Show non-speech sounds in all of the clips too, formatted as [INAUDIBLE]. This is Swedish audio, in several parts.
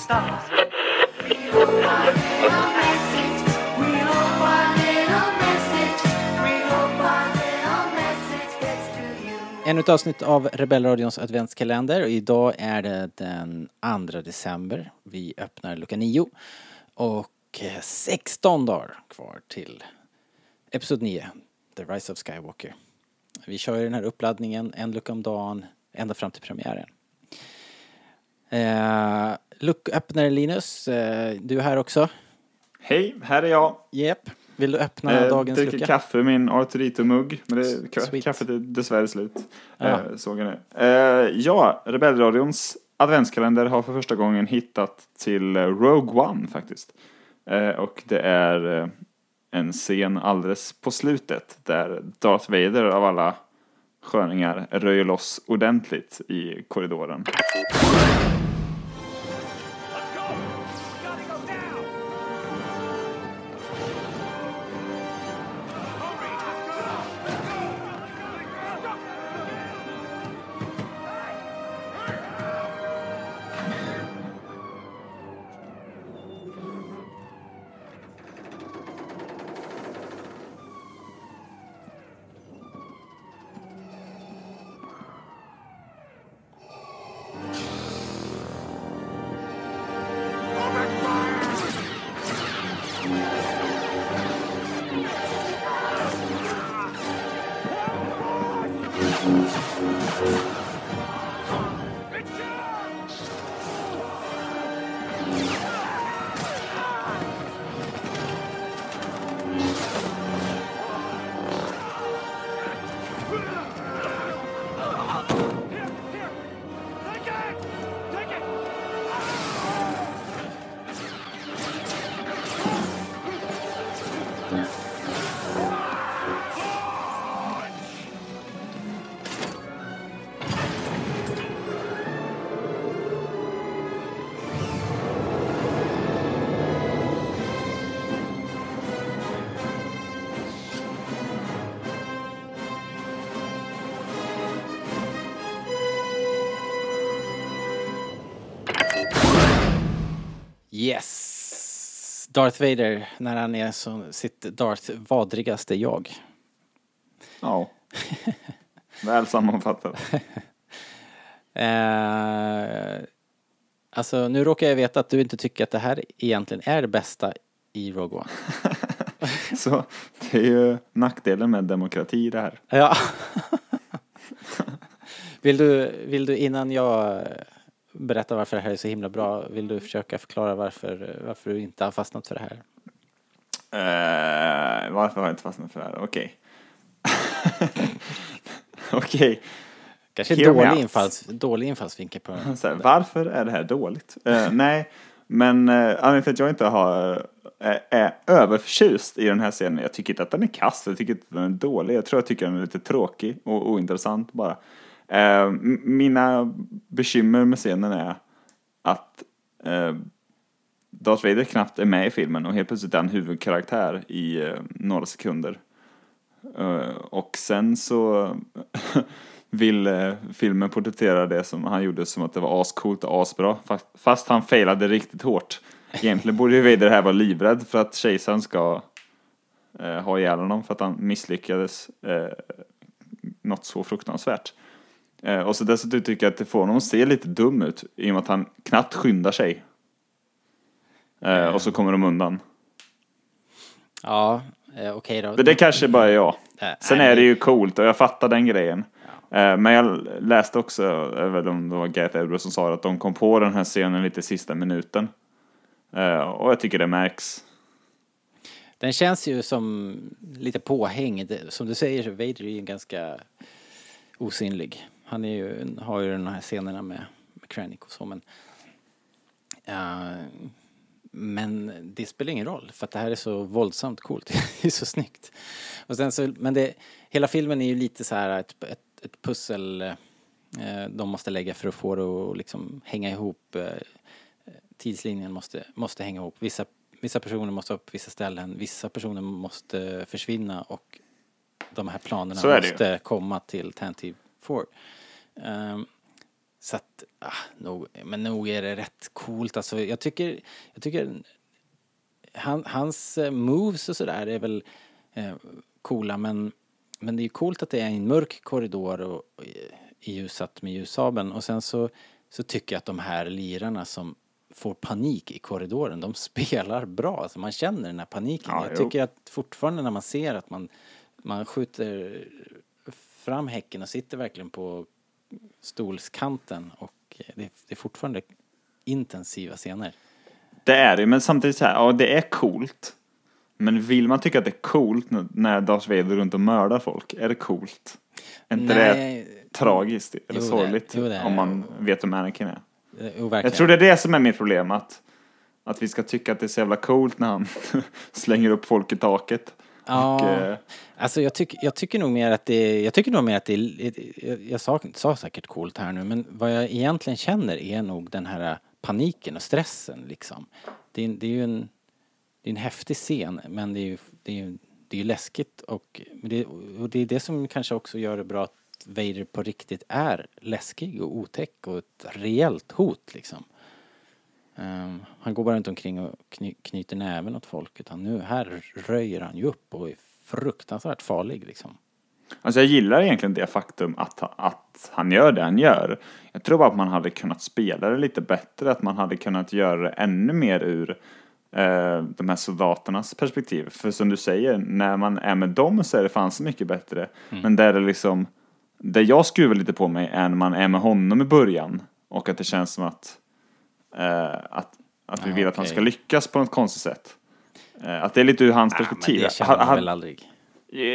stars, Ännu ett avsnitt av Rebellradions adventskalender och idag är det den 2 december. Vi öppnar lucka 9 och 16 dagar kvar till Episod 9, The Rise of Skywalker. Vi kör ju den här uppladdningen en lucka om dagen ända fram till premiären. Eh, lucköppnare Linus, eh, du är här också. Hej, här är jag. Jep. Vill du öppna Eh, dagens dricker lucka? kaffe ur min Arturito-mugg. Men det, ka- kaffet är dessvärre slut. Eh, såg jag nu. Eh, ja, Rebellradions adventskalender har för första gången hittat till Rogue One faktiskt. Eh, och det är eh, en scen alldeles på slutet där Darth Vader av alla sköningar röjer loss ordentligt i korridoren. Yes! Darth Vader när han är som sitt Darth vadrigaste jag. Ja. [LAUGHS] Väl sammanfattat. Eh, alltså nu råkar jag veta att du inte tycker att det här egentligen är det bästa i Rogue One. [LAUGHS] Så det är ju nackdelen med demokrati det här. Ja. [LAUGHS] vill, du, vill du innan jag berättar varför det här är så himla bra, vill du försöka förklara varför, varför du inte har fastnat för det här? Eh, varför har jag inte fastnat för det här? Okej. [LAUGHS] Okej. Kanske Hear me dålig, infalls, dålig infallsvinkel på här, Varför är det här dåligt? Eh, nej, men uh, anledningen till att jag inte har, eh, är överförtjust i den här scenen, jag tycker inte att den är kass, jag tycker inte att den är dålig, jag tror jag tycker den är lite tråkig och ointressant bara. Eh, mina bekymmer med scenen är att eh, Darth Vader knappt är med i filmen och helt plötsligt är han huvudkaraktär i eh, några sekunder. Eh, och sen så [LAUGHS] vill eh, filmen porträttera det som han gjorde som att det var ascoolt och asbra. Fast, fast han failade riktigt hårt. Egentligen borde ju Vader här vara livrädd för att kejsaren ska eh, ha ihjäl honom för att han misslyckades eh, något så fruktansvärt. Eh, och så dessutom tycker jag att det får honom att se lite dum ut i och med att han knappt skyndar sig. Eh, och så kommer de undan. Ja, eh, okej då. Men det kanske bara är jag. Eh, Sen är det ju coolt och jag fattar den grejen. Eh, Men jag läste också, jag vet inte om det var Gareth Edwards som sa det, att de kom på den här scenen lite sista minuten. Eh, Och jag tycker det märks. Den känns ju som lite påhängd. Som du säger, Vader är ju ganska osynlig. Han är ju, har ju de här scenerna med, med Krennic och så men... eh, men det spelar ingen roll för att det här är så våldsamt coolt. [LAUGHS] Det är så snyggt. Och sen så, men det, hela filmen är ju lite så här ett, ett, ett pussel eh, de måste lägga för att få det att liksom hänga ihop. Eh, tidslinjen måste, måste hänga ihop. Vissa, vissa personer måste upp på vissa ställen, vissa personer måste försvinna och de här planerna måste komma till Tantive 4. Ehm, Så att, ah, nog, men nog är det rätt coolt. Alltså, jag tycker, jag tycker han, hans eh, moves och sådär är väl eh, coola men, men det är ju coolt att det är en mörk korridor och, och i ljussatt med ljussabeln och sen så, så tycker jag att de här lirarna som får panik i korridoren, de [LAUGHS] spelar bra. Alltså man känner den här paniken. Ja, jag jo. tycker att fortfarande när man ser att man, man skjuter fram häcken och sitter verkligen på stolskanten och det, det är fortfarande intensiva scener. Det är det, men samtidigt så här, ja det är coolt. Men vill man tycka att det är coolt när- Darth Vader runt och mördar folk? Är det coolt? Är inte Nej. det tragiskt eller Jo, det sorgligt? jo, det om det. man vet vem Anakin är. Jo. Jag tror det är det som är mitt problem, att, att vi ska tycka att det är så jävla coolt när han [LAUGHS] slänger upp folk i taket. Ja, Och, eh, alltså jag, tycker jag tycker nog mer att det jag tycker nog mer att det jag, jag sa, sa säkert coolt här nu, men vad jag egentligen känner är nog den här paniken och stressen liksom. Det är, det är ju en, det är en häftig scen, men det är ju, det är ju, det är läskigt och, det, och det är det som kanske också gör det bra att Vader på riktigt är läskig och otäck och ett reellt hot liksom. Ehm, han går bara runt omkring och kny, knyter näven åt folk utan nu här röjer han ju upp och är fruktansvärt farlig liksom. Alltså jag gillar egentligen det faktum att, att han gör det han gör. Jag tror bara att man hade kunnat spela det lite bättre, att man hade kunnat göra det ännu mer ur eh, de här soldaternas perspektiv. För som du säger, när man är med dem så är det fan så mycket bättre. Men där det liksom, det jag skruvar lite på mig är när man är med honom i början och att det känns som att, att, att vi vill att han ska lyckas på något konstigt sätt. Eh, att det är lite ur hans perspektiv. det känner Ha- man ha- väl aldrig.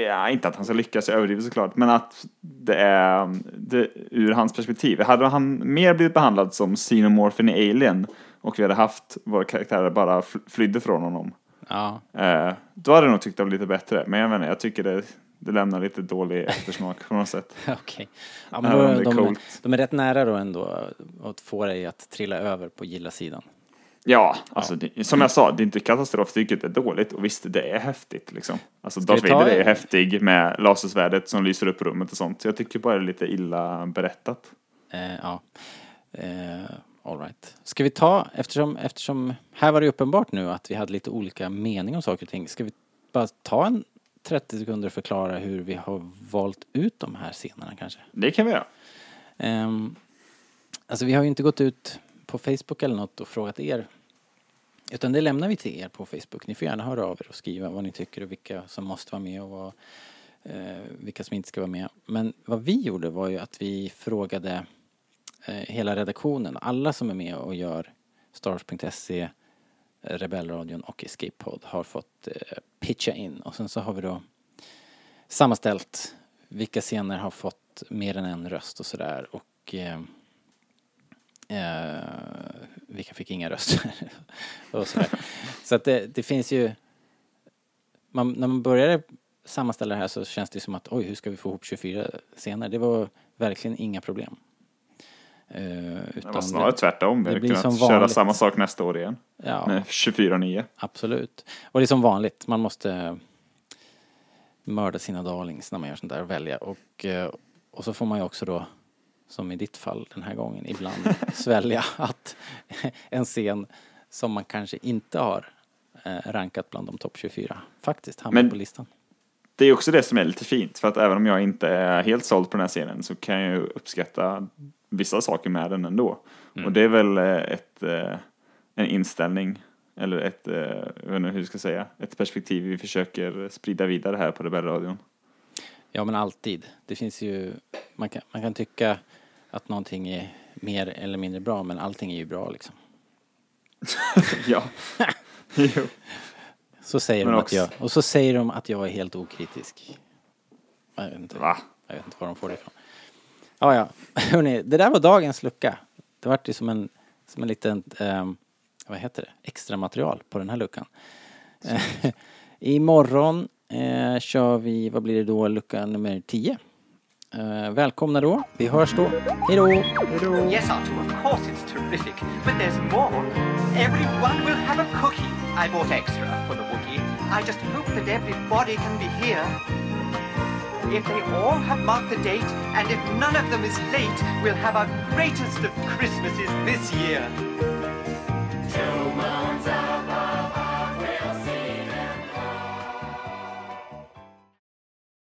Ja, inte att han ska lyckas, jag överdriver såklart, men att det är det, ur hans perspektiv. Hade han mer blivit behandlad som xenomorphen i Alien och vi hade haft våra karaktärer bara fl- flydde från honom, Ja, eh, då hade jag nog tyckt det var lite bättre. Men jag menar, jag tycker det, det lämnar lite dålig eftersmak på något sätt. [LAUGHS] okej. Ja, men är de, de är rätt nära då ändå att få dig att trilla över på gilla-sidan. Ja, alltså det, som jag sa, det är inte katastrof, det är dåligt och visst, det är häftigt liksom. Alltså Ska Darth Vader är häftig med lasersvärdet som lyser upp rummet och sånt. Så jag tycker bara det är lite illa berättat. Eh, ja. Eh, all right. Ska vi ta, eftersom, eftersom här var det uppenbart nu att vi hade lite olika mening om saker och ting. Ska vi bara ta en 30 sekunder förklara hur vi har valt ut de här scenerna kanske? Det kan vi göra. Um, alltså vi har ju inte gått ut på Facebook eller något och frågat er. Utan det lämnar vi till er på Facebook. Ni får gärna höra av er och skriva vad ni tycker och vilka som måste vara med och vad, eh, vilka som inte ska vara med. Men vad vi gjorde var ju att vi frågade eh, hela redaktionen, alla som är med och gör Stars.se, Rebellradion och Escape Pod har fått eh, pitcha in och sen så har vi då sammanställt vilka scener har fått mer än en röst och sådär och eh, eh, vilka fick inga röster [LAUGHS] och sådär. Så att det, det finns ju man, när man började sammanställa det här så känns det som att oj, hur ska vi få ihop 24 scener? Det var verkligen inga problem. Eh, Det utan var snarare tvärtom. Vi det hade kunnat som köra vanligt. samma sak nästa år igen. ja, Med 24-9. Absolut. Och det är som vanligt, man måste mörda sina darlings när man gör sånt där och välja. Och, eh, och så får man ju också då, som i ditt fall den här gången, ibland [LAUGHS] svälja att [LAUGHS] en scen som man kanske inte har eh, rankat bland de topp 24 faktiskt hamnar Men- på listan. Det är också det som är lite fint. För att även om jag inte är helt såld på den här scenen så kan jag ju uppskatta vissa saker med den ändå. Mm. Och det är väl eh, ett, eh, en inställning. Eller ett, eh, jag vet inte hur jag ska säga, ett perspektiv vi försöker sprida vidare här på Rebellradion. Ja men alltid. Det finns ju, man kan, man kan tycka att någonting är mer eller mindre bra men allting är ju bra liksom. [LAUGHS] ja. [LAUGHS] jo. Så säger Men de att jag, och så säger de att jag är helt okritisk. Jag vet inte, Va? jag vet inte var de får det ifrån. Ja, ja. [LAUGHS] Hörrni, det där var dagens lucka. Det vart ju som en, som en liten, eh, vad heter det, extra material på den här luckan. Eh, [LAUGHS] Imorgon eh, kör vi, vad blir det då, lucka nummer 10. Eh, välkomna då, vi hörs då. Hej då! Yes, Arthur, of course it's terrific. But there's more. Everyone will have a cookie. I bought extra for the Wookiee. I just hope that everybody can be here. If they all have marked the date And if none of them is late, we'll have our greatest of Christmases this year.